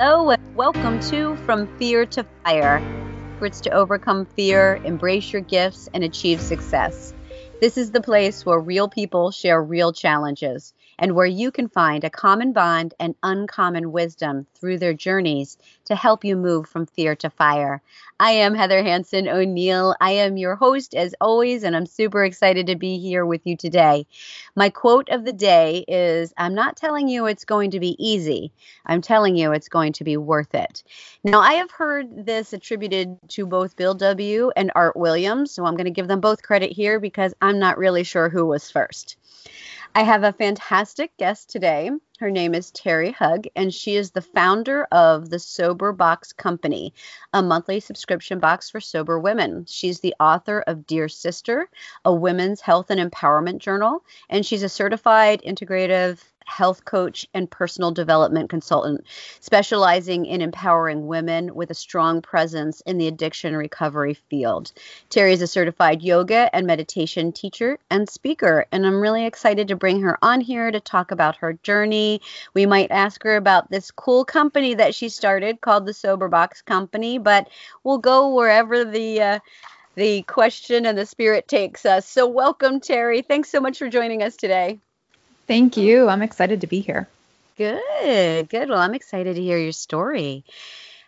Hello, and welcome to From Fear to Fire. It's to overcome fear, embrace your gifts, and achieve success. This is the place where real people share real challenges and where you can find a common bond and uncommon wisdom through their journeys to help you move from fear to fire. I am Heather Hansen O'Neill. I am your host as always, and I'm super excited to be here with you today. My quote of the day is I'm not telling you it's going to be easy, I'm telling you it's going to be worth it. Now, I have heard this attributed to both Bill W. and Art Williams, so I'm going to give them both credit here because I'm not really sure who was first. I have a fantastic guest today. Her name is Terry Hug, and she is the founder of the Sober Box Company, a monthly subscription box for sober women. She's the author of Dear Sister, a women's health and empowerment journal, and she's a certified integrative health coach and personal development consultant, specializing in empowering women with a strong presence in the addiction recovery field. Terry is a certified yoga and meditation teacher and speaker, and I'm really excited to bring her on here to talk about her journey. We might ask her about this cool company that she started called the Sober Box Company, but we'll go wherever the uh, the question and the spirit takes us. So, welcome, Terry. Thanks so much for joining us today. Thank you. I'm excited to be here. Good, good. Well, I'm excited to hear your story.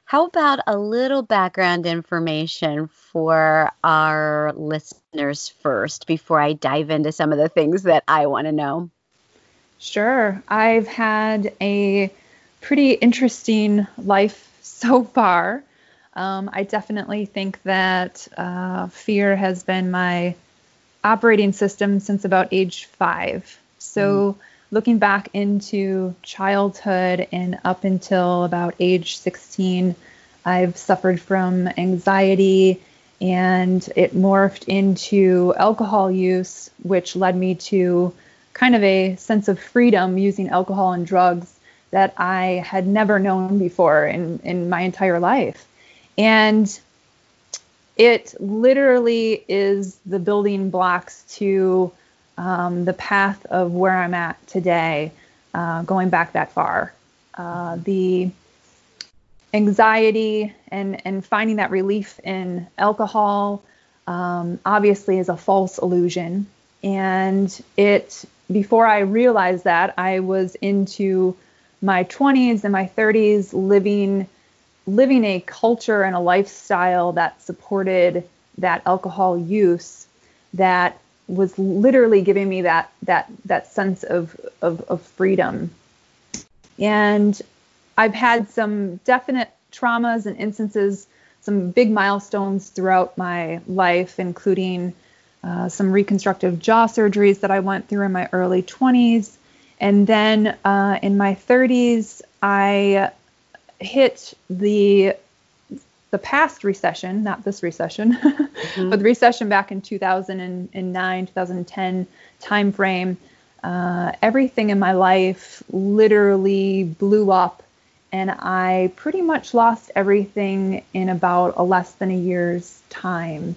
How about a little background information for our listeners first before I dive into some of the things that I want to know? Sure. I've had a pretty interesting life so far. Um, I definitely think that uh, fear has been my operating system since about age five. So, mm. looking back into childhood and up until about age 16, I've suffered from anxiety and it morphed into alcohol use, which led me to kind of a sense of freedom using alcohol and drugs that I had never known before in, in my entire life. And it literally is the building blocks to um, the path of where I'm at today, uh, going back that far. Uh, the anxiety and, and finding that relief in alcohol um, obviously is a false illusion. And it, before I realized that, I was into my 20s and my 30s living living a culture and a lifestyle that supported that alcohol use that was literally giving me that that that sense of, of, of freedom. And I've had some definite traumas and instances, some big milestones throughout my life, including uh, some reconstructive jaw surgeries that I went through in my early 20s. And then uh, in my 30s, I hit the the past recession, not this recession, mm-hmm. but the recession back in 2009, 2010 timeframe, uh, everything in my life literally blew up, and I pretty much lost everything in about a less than a year's time.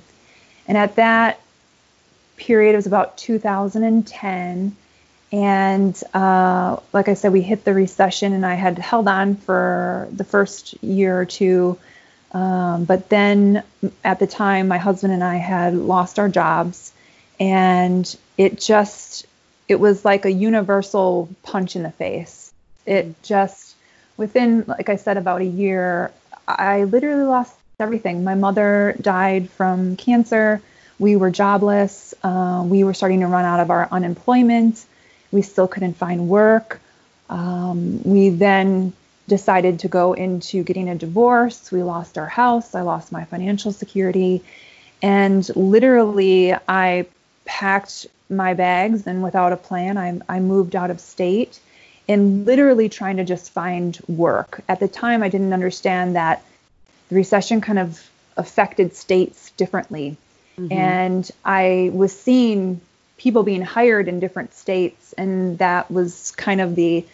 And at that period, it was about 2010. And uh, like I said, we hit the recession, and I had held on for the first year or two um, but then at the time, my husband and I had lost our jobs, and it just it was like a universal punch in the face. It just within, like I said, about a year, I literally lost everything. My mother died from cancer. We were jobless. Uh, we were starting to run out of our unemployment. We still couldn't find work. Um, we then decided to go into getting a divorce. We lost our house. I lost my financial security. And literally, I packed my bags and without a plan, I, I moved out of state and literally trying to just find work. At the time, I didn't understand that the recession kind of affected states differently. Mm-hmm. And I was seeing people being hired in different states, and that was kind of the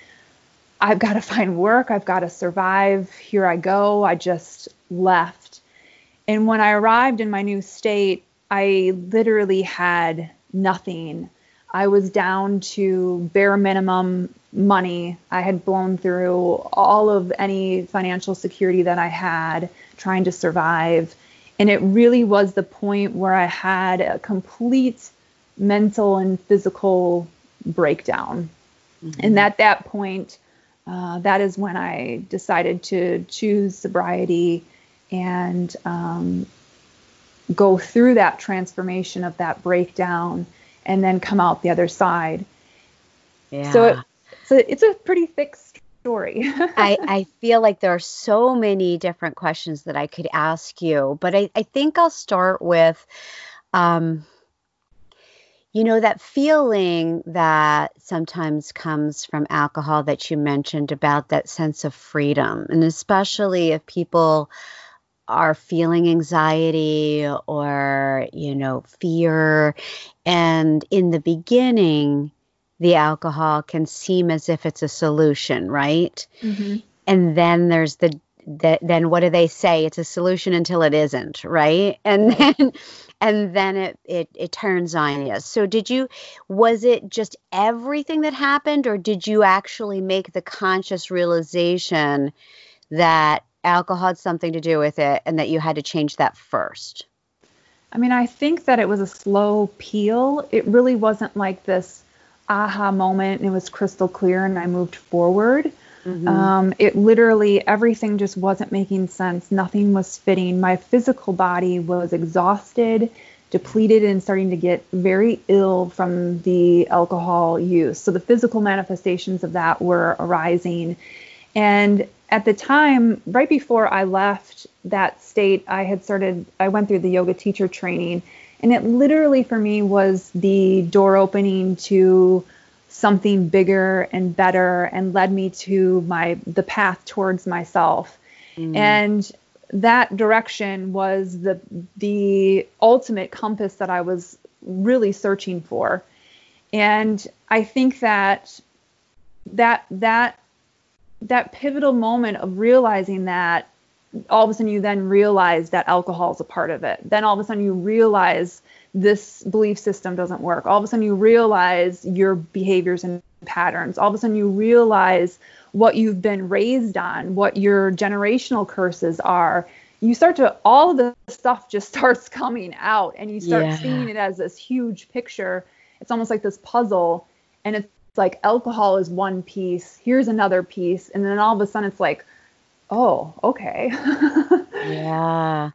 I've got to find work. I've got to survive. Here I go. I just left. And when I arrived in my new state, I literally had nothing. I was down to bare minimum money. I had blown through all of any financial security that I had trying to survive. And it really was the point where I had a complete mental and physical breakdown. Mm-hmm. And at that point, uh, that is when I decided to choose sobriety and um, go through that transformation of that breakdown and then come out the other side. Yeah. So, it, so it's a pretty thick story. I, I feel like there are so many different questions that I could ask you, but I, I think I'll start with, um, you know, that feeling that sometimes comes from alcohol that you mentioned about that sense of freedom, and especially if people are feeling anxiety or, you know, fear. And in the beginning, the alcohol can seem as if it's a solution, right? Mm-hmm. And then there's the, the, then what do they say? It's a solution until it isn't, right? And then and then it, it it turns on you. So did you was it just everything that happened or did you actually make the conscious realization that alcohol had something to do with it and that you had to change that first? I mean, I think that it was a slow peel. It really wasn't like this aha moment and it was crystal clear and I moved forward. Mm-hmm. Um, it literally, everything just wasn't making sense. Nothing was fitting. My physical body was exhausted, depleted, and starting to get very ill from the alcohol use. So the physical manifestations of that were arising. And at the time, right before I left that state, I had started, I went through the yoga teacher training. And it literally for me was the door opening to something bigger and better and led me to my the path towards myself. Mm. And that direction was the the ultimate compass that I was really searching for. And I think that that that that pivotal moment of realizing that all of a sudden you then realize that alcohol is a part of it. Then all of a sudden you realize this belief system doesn't work. All of a sudden you realize your behaviors and patterns. All of a sudden you realize what you've been raised on, what your generational curses are. You start to all of the stuff just starts coming out and you start yeah. seeing it as this huge picture. It's almost like this puzzle and it's like alcohol is one piece, here's another piece, and then all of a sudden it's like, oh, okay. yeah.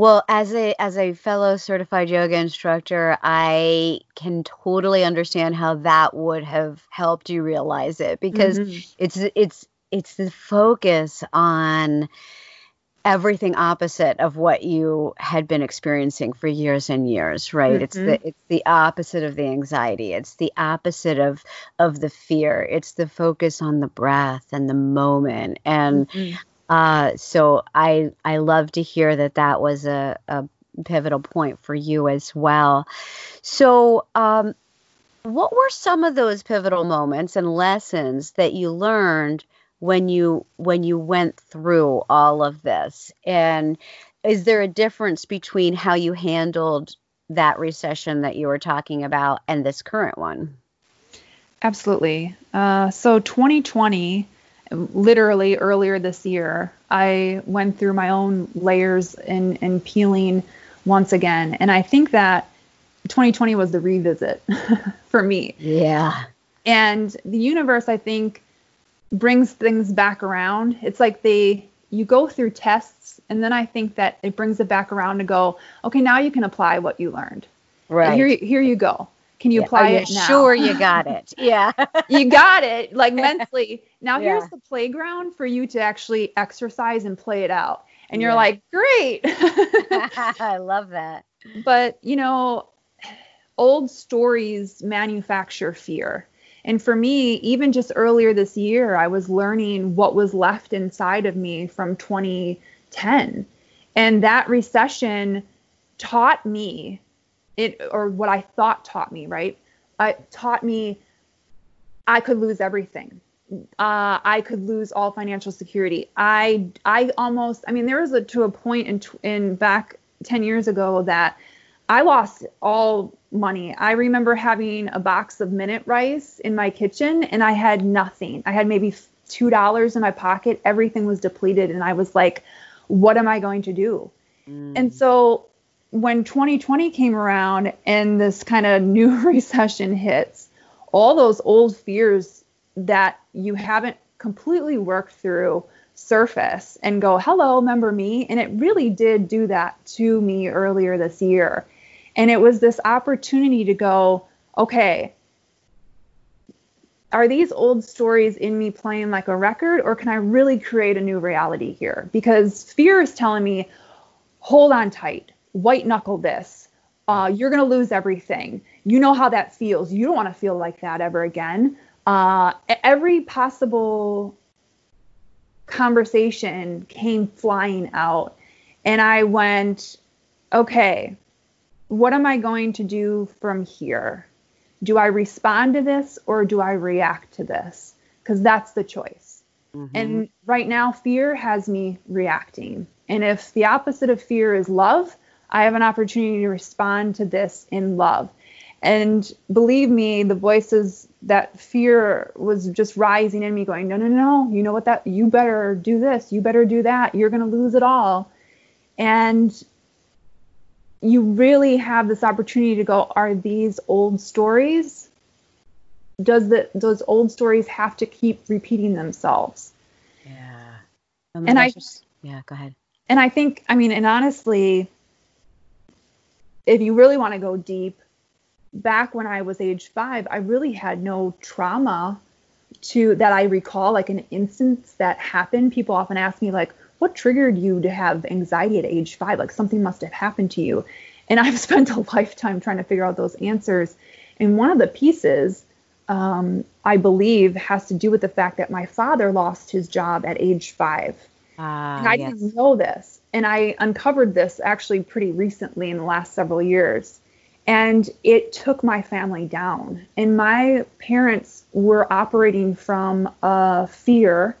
Well, as a as a fellow certified yoga instructor, I can totally understand how that would have helped you realize it because mm-hmm. it's it's it's the focus on everything opposite of what you had been experiencing for years and years right mm-hmm. it's the it's the opposite of the anxiety it's the opposite of of the fear it's the focus on the breath and the moment and mm-hmm. Uh so i i love to hear that that was a, a pivotal point for you as well. So um what were some of those pivotal moments and lessons that you learned when you when you went through all of this? And is there a difference between how you handled that recession that you were talking about and this current one? Absolutely. Uh, so 2020 literally earlier this year i went through my own layers and and peeling once again and i think that 2020 was the revisit for me yeah and the universe i think brings things back around. It's like they you go through tests and then I think that it brings it back around to go, okay, now you can apply what you learned. Right. And here here you go. Can you yeah. apply it now? Sure, you got it. Yeah. you got it, like mentally. Now yeah. here's the playground for you to actually exercise and play it out. And you're yeah. like, great. I love that. But, you know, old stories manufacture fear. And for me, even just earlier this year, I was learning what was left inside of me from 2010. And that recession taught me it, or what I thought taught me, right? It taught me I could lose everything. Uh, I could lose all financial security. I, I almost, I mean, there was a, to a point in, in back 10 years ago that I lost all money. I remember having a box of minute rice in my kitchen and I had nothing. I had maybe $2 in my pocket. Everything was depleted. And I was like, what am I going to do? Mm. And so when 2020 came around and this kind of new recession hits, all those old fears that you haven't completely worked through surface and go, hello, remember me? And it really did do that to me earlier this year. And it was this opportunity to go, okay, are these old stories in me playing like a record, or can I really create a new reality here? Because fear is telling me, hold on tight, white knuckle this. Uh, you're going to lose everything. You know how that feels. You don't want to feel like that ever again. Uh, every possible conversation came flying out. And I went, okay, what am I going to do from here? Do I respond to this or do I react to this? Because that's the choice. Mm-hmm. And right now, fear has me reacting. And if the opposite of fear is love, I have an opportunity to respond to this in love. And believe me, the voices that fear was just rising in me, going, no, no, no, you know what that, you better do this, you better do that, you're going to lose it all. And you really have this opportunity to go, are these old stories? Does the those old stories have to keep repeating themselves? Yeah. Oh and I just, yeah, go ahead. And I think, I mean, and honestly, if you really want to go deep, back when I was age five, I really had no trauma to that I recall, like an instance that happened. People often ask me, like, what triggered you to have anxiety at age five? Like something must have happened to you. And I've spent a lifetime trying to figure out those answers. And one of the pieces, um, I believe, has to do with the fact that my father lost his job at age five. Uh, and I yes. didn't know this. And I uncovered this actually pretty recently in the last several years. And it took my family down. And my parents were operating from a fear.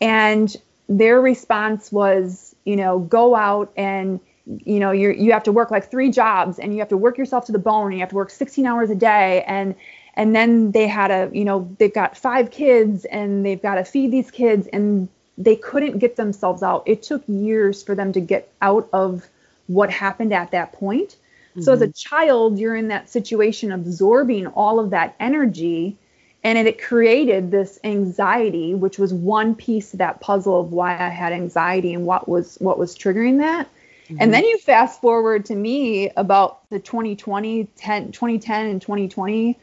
And their response was, you know, go out and you know you you have to work like three jobs and you have to work yourself to the bone and you have to work 16 hours a day and and then they had a you know they've got five kids and they've got to feed these kids and they couldn't get themselves out it took years for them to get out of what happened at that point mm-hmm. so as a mm-hmm. child you're in that situation absorbing all of that energy and it created this anxiety which was one piece of that puzzle of why i had anxiety and what was what was triggering that mm-hmm. and then you fast forward to me about the 2020 10, 2010 and 2020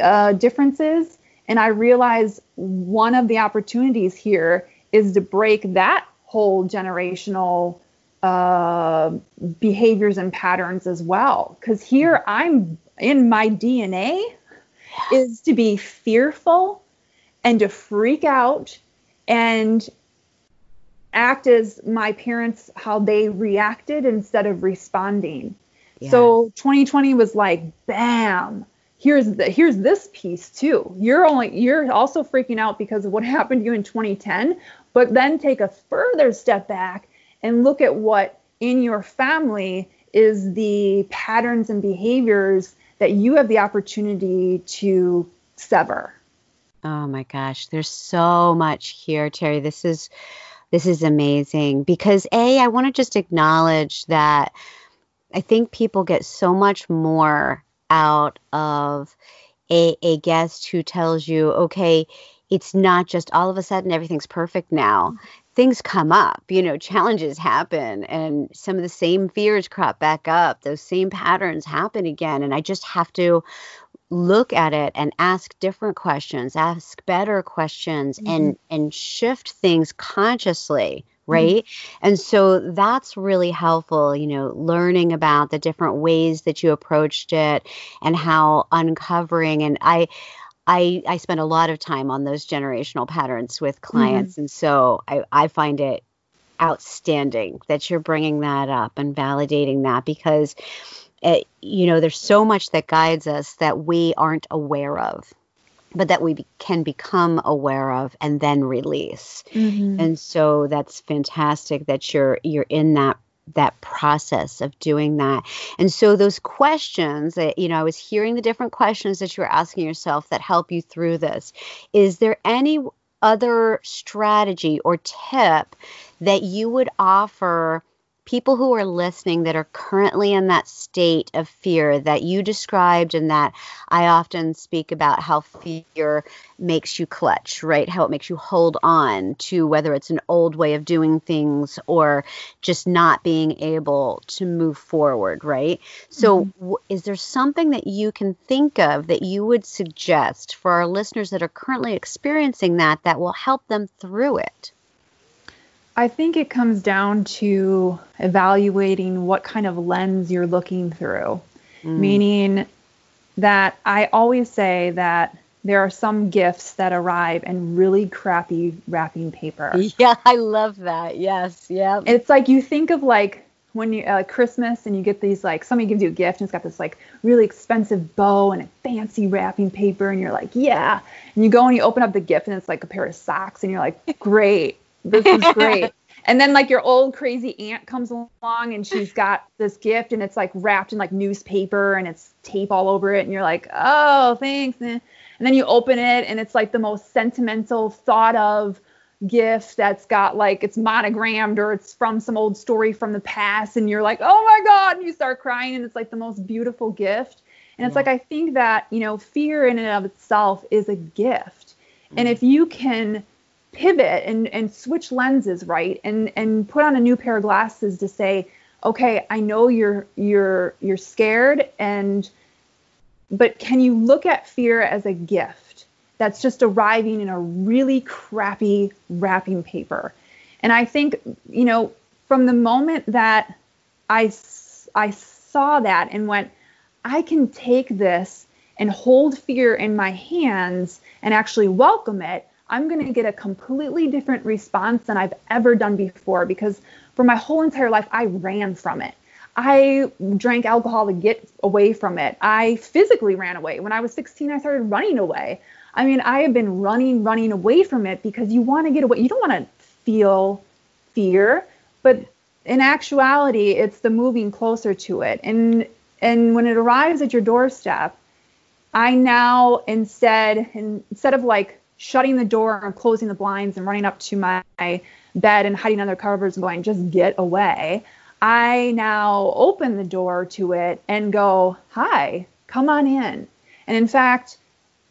uh, differences and i realized one of the opportunities here is to break that whole generational uh, behaviors and patterns as well because here i'm in my dna is to be fearful and to freak out and act as my parents how they reacted instead of responding. Yeah. So 2020 was like bam. Here's the here's this piece too. You're only you're also freaking out because of what happened to you in 2010, but then take a further step back and look at what in your family is the patterns and behaviors that you have the opportunity to sever. Oh my gosh, there's so much here, Terry. This is this is amazing because a I want to just acknowledge that I think people get so much more out of a, a guest who tells you, okay, it's not just all of a sudden everything's perfect now things come up, you know, challenges happen and some of the same fears crop back up. Those same patterns happen again. And I just have to look at it and ask different questions, ask better questions mm-hmm. and and shift things consciously mm-hmm. right mm-hmm. and so that's really helpful you know learning about the different ways that you approached it and how uncovering and i I, I spend a lot of time on those generational patterns with clients. Mm-hmm. And so I, I find it outstanding that you're bringing that up and validating that because, it, you know, there's so much that guides us that we aren't aware of but that we be- can become aware of and then release. Mm-hmm. And so that's fantastic that you're you're in that that process of doing that. And so those questions that you know, I was hearing the different questions that you were asking yourself that help you through this. Is there any other strategy or tip that you would offer people who are listening that are currently in that state of fear that you described and that I often speak about how fear makes you clutch, right? How it makes you hold on to whether it's an old way of doing things or just not being able to move forward, right? So, mm-hmm. w- is there something that you can think of that you would suggest for our listeners that are currently experiencing that that will help them through it? I think it comes down to evaluating what kind of lens you're looking through. Mm. Meaning that I always say that there are some gifts that arrive in really crappy wrapping paper. Yeah, I love that. Yes, yeah. It's like you think of like when you uh, Christmas and you get these like somebody gives you a gift and it's got this like really expensive bow and a fancy wrapping paper and you're like yeah and you go and you open up the gift and it's like a pair of socks and you're like great this is great. and then like your old crazy aunt comes along and she's got this gift and it's like wrapped in like newspaper and it's tape all over it and you're like, oh, thanks. And then you open it and it's like the most sentimental thought of gift that's got like it's monogrammed or it's from some old story from the past and you're like, oh my God, and you start crying and it's like the most beautiful gift. And it's like I think that, you know, fear in and of itself is a gift. And mm. if you can pivot and and switch lenses right? And and put on a new pair of glasses to say okay i know you're you're you're scared and but can you look at fear as a gift that's just arriving in a really crappy wrapping paper? And i think you know from the moment that i i saw that and went i can take this and hold fear in my hands and actually welcome it I'm going to get a completely different response than I've ever done before because for my whole entire life, I ran from it. I drank alcohol to get away from it. I physically ran away. When I was 16, I started running away. I mean, I have been running, running away from it because you want to get away. You don't want to feel fear, but in actuality, it's the moving closer to it. And and when it arrives at your doorstep, I now instead instead of like shutting the door and closing the blinds and running up to my bed and hiding under covers and going, just get away. I now open the door to it and go, hi, come on in. And in fact,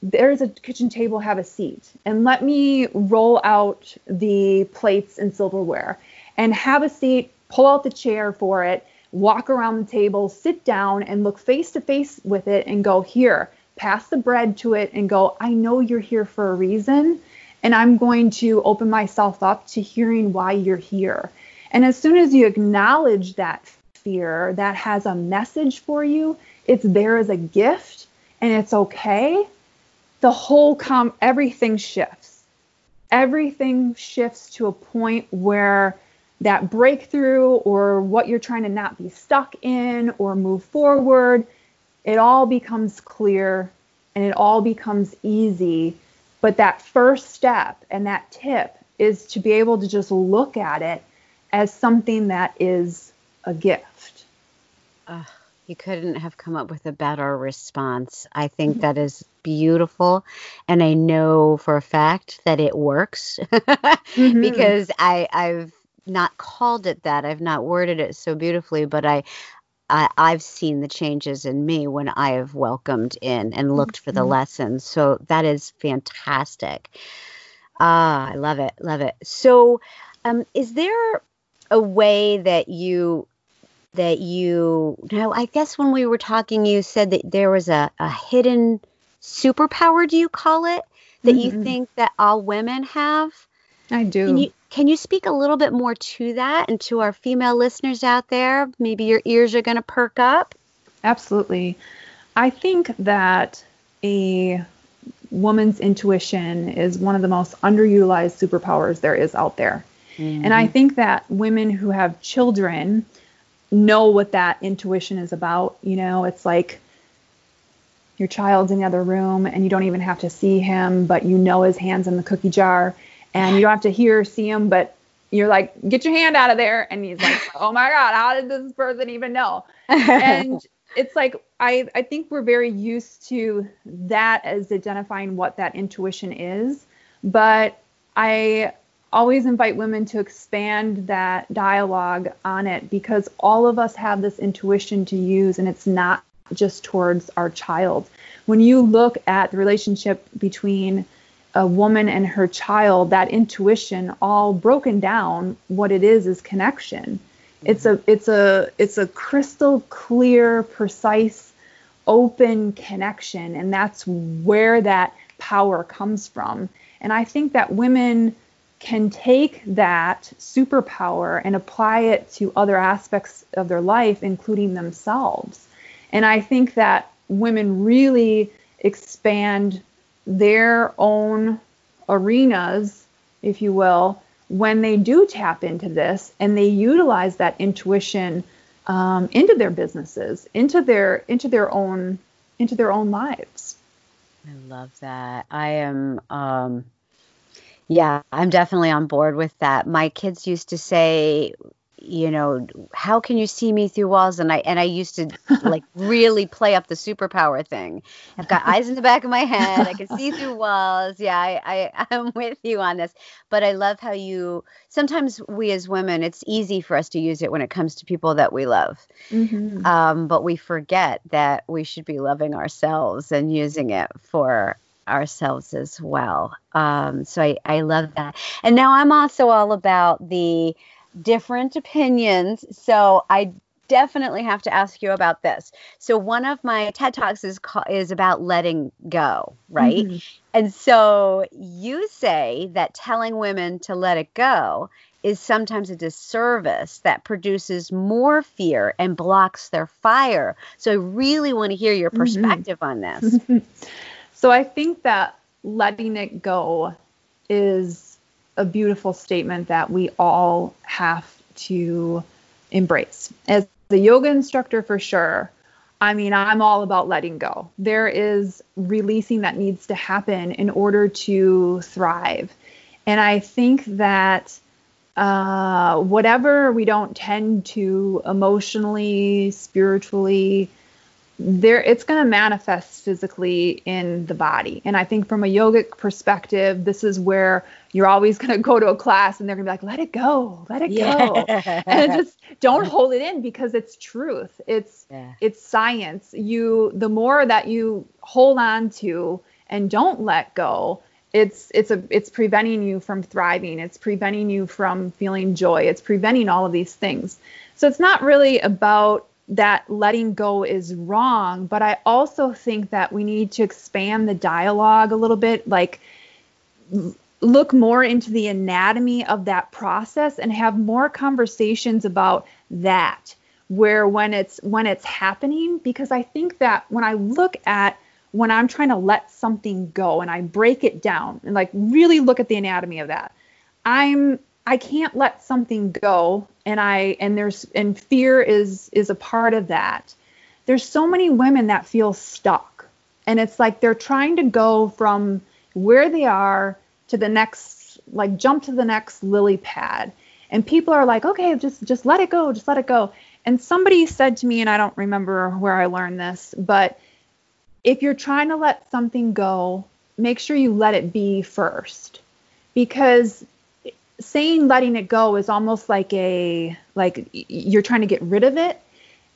there's a kitchen table, have a seat. And let me roll out the plates and silverware and have a seat, pull out the chair for it, walk around the table, sit down, and look face to face with it and go, here, pass the bread to it and go, I know you're here for a reason, and I'm going to open myself up to hearing why you're here. And as soon as you acknowledge that fear that has a message for you, it's there as a gift and it's okay, the whole com everything shifts. Everything shifts to a point where that breakthrough or what you're trying to not be stuck in or move forward it all becomes clear and it all becomes easy. But that first step and that tip is to be able to just look at it as something that is a gift. Uh, you couldn't have come up with a better response. I think mm-hmm. that is beautiful. And I know for a fact that it works mm-hmm. because I, I've not called it that. I've not worded it so beautifully, but I, I, I've seen the changes in me when I have welcomed in and looked for the mm-hmm. lessons. So that is fantastic. Ah, I love it, love it. So, um, is there a way that you that you know? I guess when we were talking, you said that there was a, a hidden superpower. Do you call it that mm-hmm. you think that all women have? I do. Can you, can you speak a little bit more to that and to our female listeners out there? Maybe your ears are going to perk up. Absolutely. I think that a woman's intuition is one of the most underutilized superpowers there is out there. Mm-hmm. And I think that women who have children know what that intuition is about. You know, it's like your child's in the other room and you don't even have to see him, but you know his hands in the cookie jar and you don't have to hear or see him, but you're like, get your hand out of there. And he's like, oh my God, how did this person even know? And it's like, I, I think we're very used to that as identifying what that intuition is. But I always invite women to expand that dialogue on it because all of us have this intuition to use and it's not just towards our child. When you look at the relationship between a woman and her child, that intuition all broken down, what it is is connection. It's a it's a it's a crystal clear, precise, open connection, and that's where that power comes from. And I think that women can take that superpower and apply it to other aspects of their life, including themselves. And I think that women really expand their own arenas, if you will, when they do tap into this and they utilize that intuition um, into their businesses, into their into their own into their own lives. I love that. I am um yeah, I'm definitely on board with that. My kids used to say you know how can you see me through walls? And i and i used to like really play up the superpower thing. I've got eyes in the back of my head. I can see through walls. Yeah i i i'm with you on this. But i love how you sometimes we as women it's easy for us to use it when it comes to people that we love. Mm-hmm. um, but we forget that we should be loving ourselves and using it for ourselves as well. Um, so I, I love that. And now i'm also all about the different opinions. So I definitely have to ask you about this. So one of my TED Talks is is about letting go, right? Mm-hmm. And so you say that telling women to let it go is sometimes a disservice that produces more fear and blocks their fire. So I really want to hear your mm-hmm. perspective mm-hmm. on this. so I think that letting it go is a beautiful statement that we all have to embrace. As the yoga instructor, for sure, I mean, I'm all about letting go. There is releasing that needs to happen in order to thrive. And I think that uh, whatever we don't tend to emotionally, spiritually, there it's going to manifest physically in the body. And I think from a yogic perspective, this is where you're always going to go to a class and they're going to be like, let it go, let it yeah. go. and just don't hold it in because it's truth. It's, yeah. it's science. You, the more that you hold on to and don't let go, it's, it's a, it's preventing you from thriving. It's preventing you from feeling joy. It's preventing all of these things. So it's not really about that letting go is wrong, but I also think that we need to expand the dialogue a little bit, like look more into the anatomy of that process and have more conversations about that where when it's when it's happening because I think that when I look at when I'm trying to let something go and I break it down and like really look at the anatomy of that, I'm I can't let something go and I and there's and fear is is a part of that. There's so many women that feel stuck. And it's like they're trying to go from where they are to the next like jump to the next lily pad. And people are like, "Okay, just just let it go, just let it go." And somebody said to me and I don't remember where I learned this, but if you're trying to let something go, make sure you let it be first. Because saying letting it go is almost like a like you're trying to get rid of it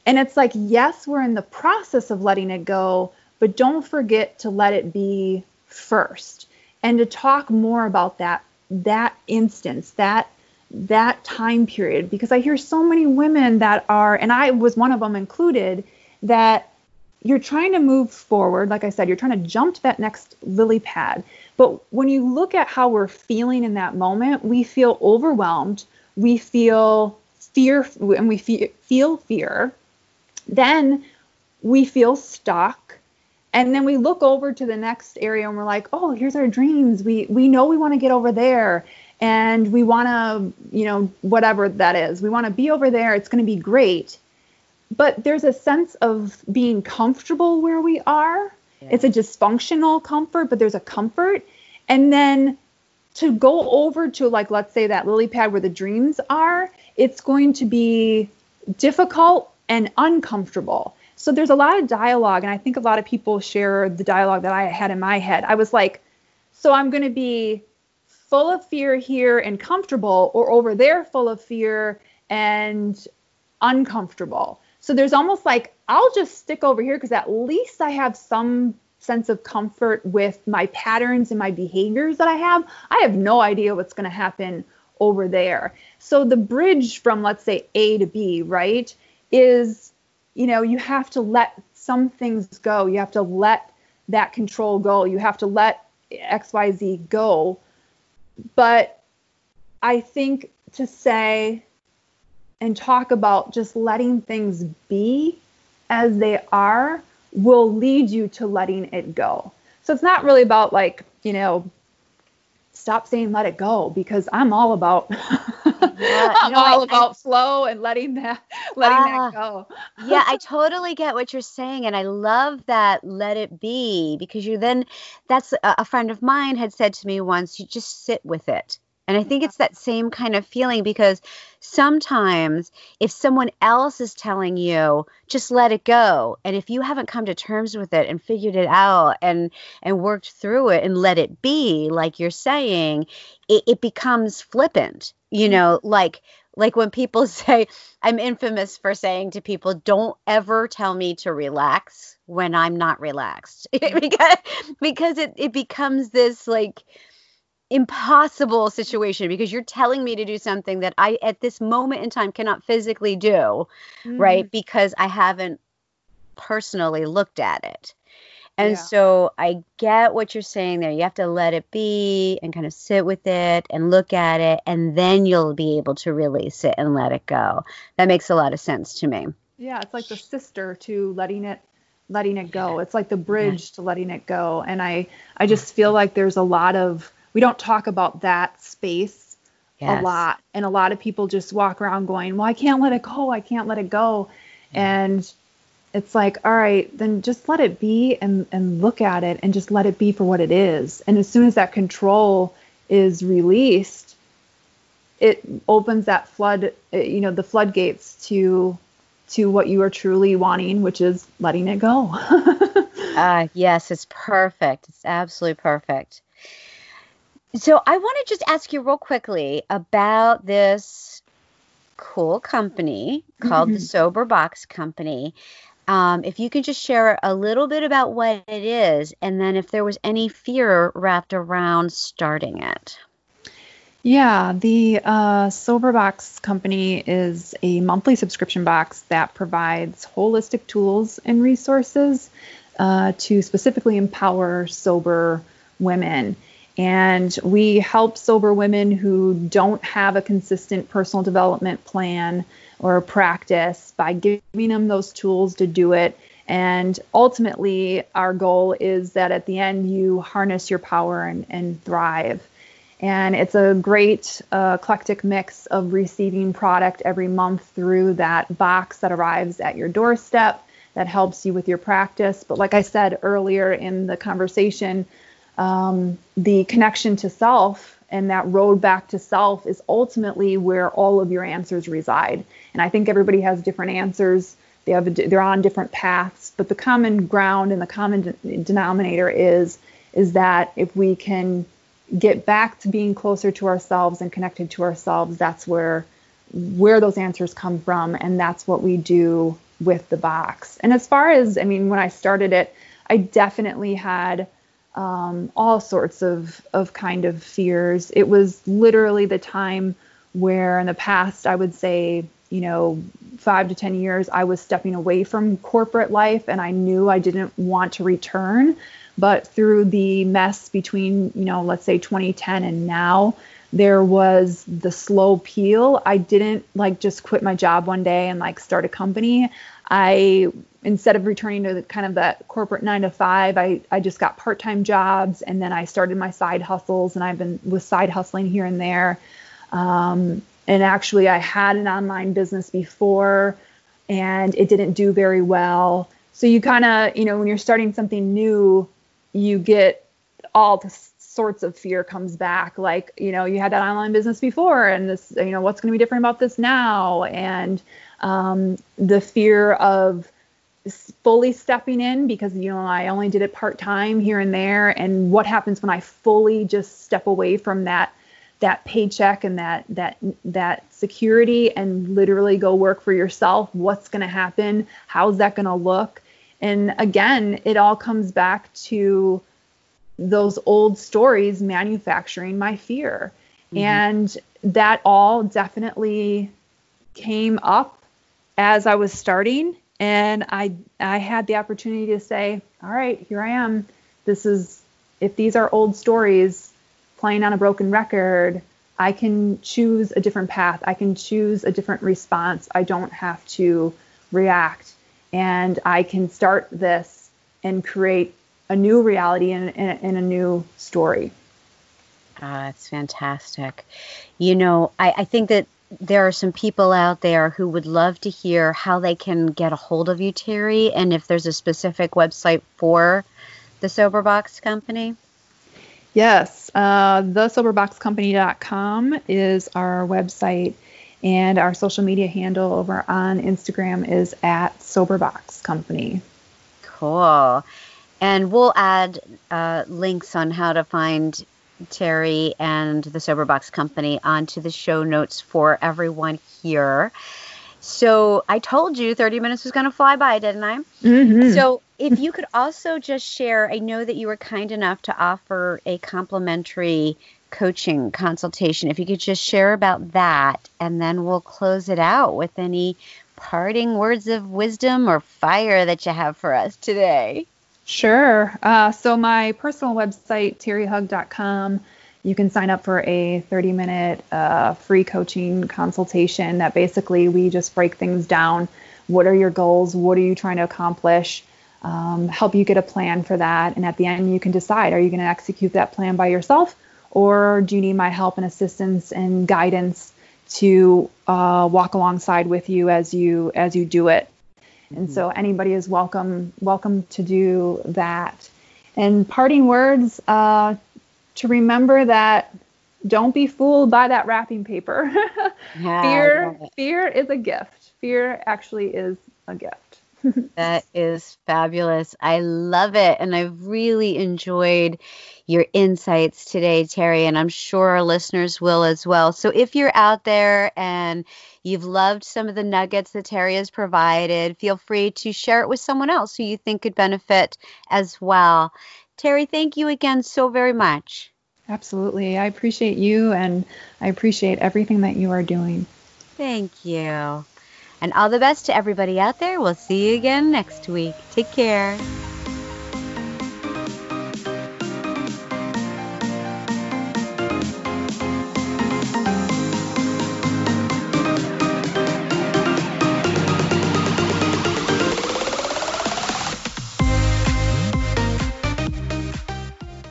and it's like yes we're in the process of letting it go but don't forget to let it be first and to talk more about that that instance that that time period because i hear so many women that are and i was one of them included that you're trying to move forward like i said you're trying to jump to that next lily pad but when you look at how we're feeling in that moment, we feel overwhelmed, we feel fear, and we feel fear. Then we feel stuck. And then we look over to the next area and we're like, oh, here's our dreams. We we know we want to get over there and we want to, you know, whatever that is. We want to be over there. It's going to be great. But there's a sense of being comfortable where we are it's a dysfunctional comfort, but there's a comfort. And then to go over to like let's say that lily pad where the dreams are it's going to be difficult and uncomfortable so there's a lot of dialogue and i think a lot of people share the dialogue that i had in my head. I was like so i'm going to be full of fear here and comfortable or over there full of fear and uncomfortable. So there's almost like i'll just stick over here because at least i have some sense of comfort with my patterns and my behaviors that I have, I have no idea what's going to happen over there. So the bridge from, let's say, A to B, right, is, you know, you have to let some things go. You have to let that control go. You have to let XYZ go. But I think to say and talk about just letting things be as they are will lead you to letting it go. So it's not really about like, you know, stop saying let it go because I'm all about yeah, I'm no, all I, about I, flow and letting that letting uh, that ah. go. yeah, I totally get what you're saying and I love that let it be because you then that's a, a friend of mine had said to me once you just sit with it. And I think it's that same kind of feeling because sometimes if someone else is telling you, just let it go. And if you haven't come to terms with it and figured it out and and worked through it and let it be, like you're saying, it, it becomes flippant. You mm-hmm. know, like like when people say i'm infamous for saying to people don't ever tell me to relax when i'm not relaxed mm-hmm. because because it, it becomes this like impossible situation because you're telling me to do something that I at this moment in time cannot physically do, mm-hmm. right? Because I haven't personally looked at it. And yeah. so I get what you're saying there. You have to let it be and kind of sit with it and look at it, and then you'll be able to release it and let it go. That makes a lot of sense to me. Yeah, it's like the sister to letting it letting it go. It's like the bridge yeah. to letting it go. And I I just feel like there's a lot of we don't talk about that space yes. a lot. And a lot of people just walk around going well i can't let it go. I can't let it go. And it's like all right then just let it be and and look at it and just let it be for what it is. And as soon as that control is released it opens that flood you know the floodgates to to what you are truly wanting which is letting it go. Uh, yes it's perfect. It's absolutely perfect so I want to just ask you real quickly about this cool company called mm-hmm. the Sober Box Company. Um, if you can just share a little bit about what it is, and then if there was any fear wrapped around starting it. Yeah, the uh, Sober Box Company is a monthly subscription box that provides holistic tools and resources uh, to specifically empower sober women. And we help sober women who don't have a consistent personal development plan or practice by giving them those tools to do it. And ultimately, our goal is that at the end, you harness your power and, and thrive. And it's a great uh, eclectic mix of receiving product every month through that box that arrives at your doorstep that helps you with your practice. But like I said earlier in the conversation, um, the connection to self and that road back to self is ultimately where all of your answers reside. And I think everybody has different answers. They have a, they're on different paths, but the common ground and the common de- denominator is is that if we can get back to being closer to ourselves and connected to ourselves, that's where where those answers come from, and that's what we do with the box. And as far as I mean, when I started it, I definitely had um, all sorts of, of kind of fears. It was literally the time where in the past, I would say, you know, five to 10 years, I was stepping away from corporate life and I knew I didn't want to return. But through the mess between, you know, let's say 2010 and now, there was the slow peel. I didn't like just quit my job one day and like start a company. I instead of returning to the, kind of that corporate nine to five, I, I just got part time jobs and then I started my side hustles and I've been with side hustling here and there. Um, and actually, I had an online business before and it didn't do very well. So you kind of, you know, when you're starting something new, you get all the sorts of fear comes back like you know you had that online business before and this you know what's going to be different about this now and um, the fear of fully stepping in because you know I only did it part time here and there. And what happens when I fully just step away from that that paycheck and that that that security and literally go work for yourself? What's going to happen? How's that going to look? And again it all comes back to those old stories manufacturing my fear. Mm-hmm. and that all definitely came up as I was starting and I I had the opportunity to say all right here I am this is if these are old stories playing on a broken record, I can choose a different path. I can choose a different response. I don't have to react. And I can start this and create a new reality and, and, a new story. Ah, that's fantastic. You know, I, I think that there are some people out there who would love to hear how they can get a hold of you, Terry, and if there's a specific website for the Soberbox Company. Yes, uh, thesoberboxcompany.com is our website, and our social media handle over on Instagram is at Soberbox Company. Cool. And we'll add uh, links on how to find Terry and the Soberbox Company onto the show notes for everyone here. So I told you 30 minutes was going to fly by, didn't I? Mm-hmm. So if you could also just share, I know that you were kind enough to offer a complimentary coaching consultation. If you could just share about that, and then we'll close it out with any parting words of wisdom or fire that you have for us today. Sure. Uh, so, my personal website, terryhug.com, you can sign up for a 30 minute uh, free coaching consultation that basically we just break things down. What are your goals? What are you trying to accomplish? um, help you get a plan for that. And at the end, you can decide are you going to execute that plan by yourself or do you need my help and assistance and guidance to uh, walk alongside with you as you as you do it? And so mm-hmm. anybody is welcome welcome to do that. And parting words uh, to remember that don't be fooled by that wrapping paper. yeah, fear fear is a gift. Fear actually is a gift that is fabulous. I love it. And I've really enjoyed your insights today, Terry, and I'm sure our listeners will as well. So if you're out there and you've loved some of the nuggets that Terry has provided, feel free to share it with someone else who you think could benefit as well. Terry, thank you again so very much. Absolutely. I appreciate you and I appreciate everything that you are doing. Thank you. And all the best to everybody out there. We'll see you again next week. Take care.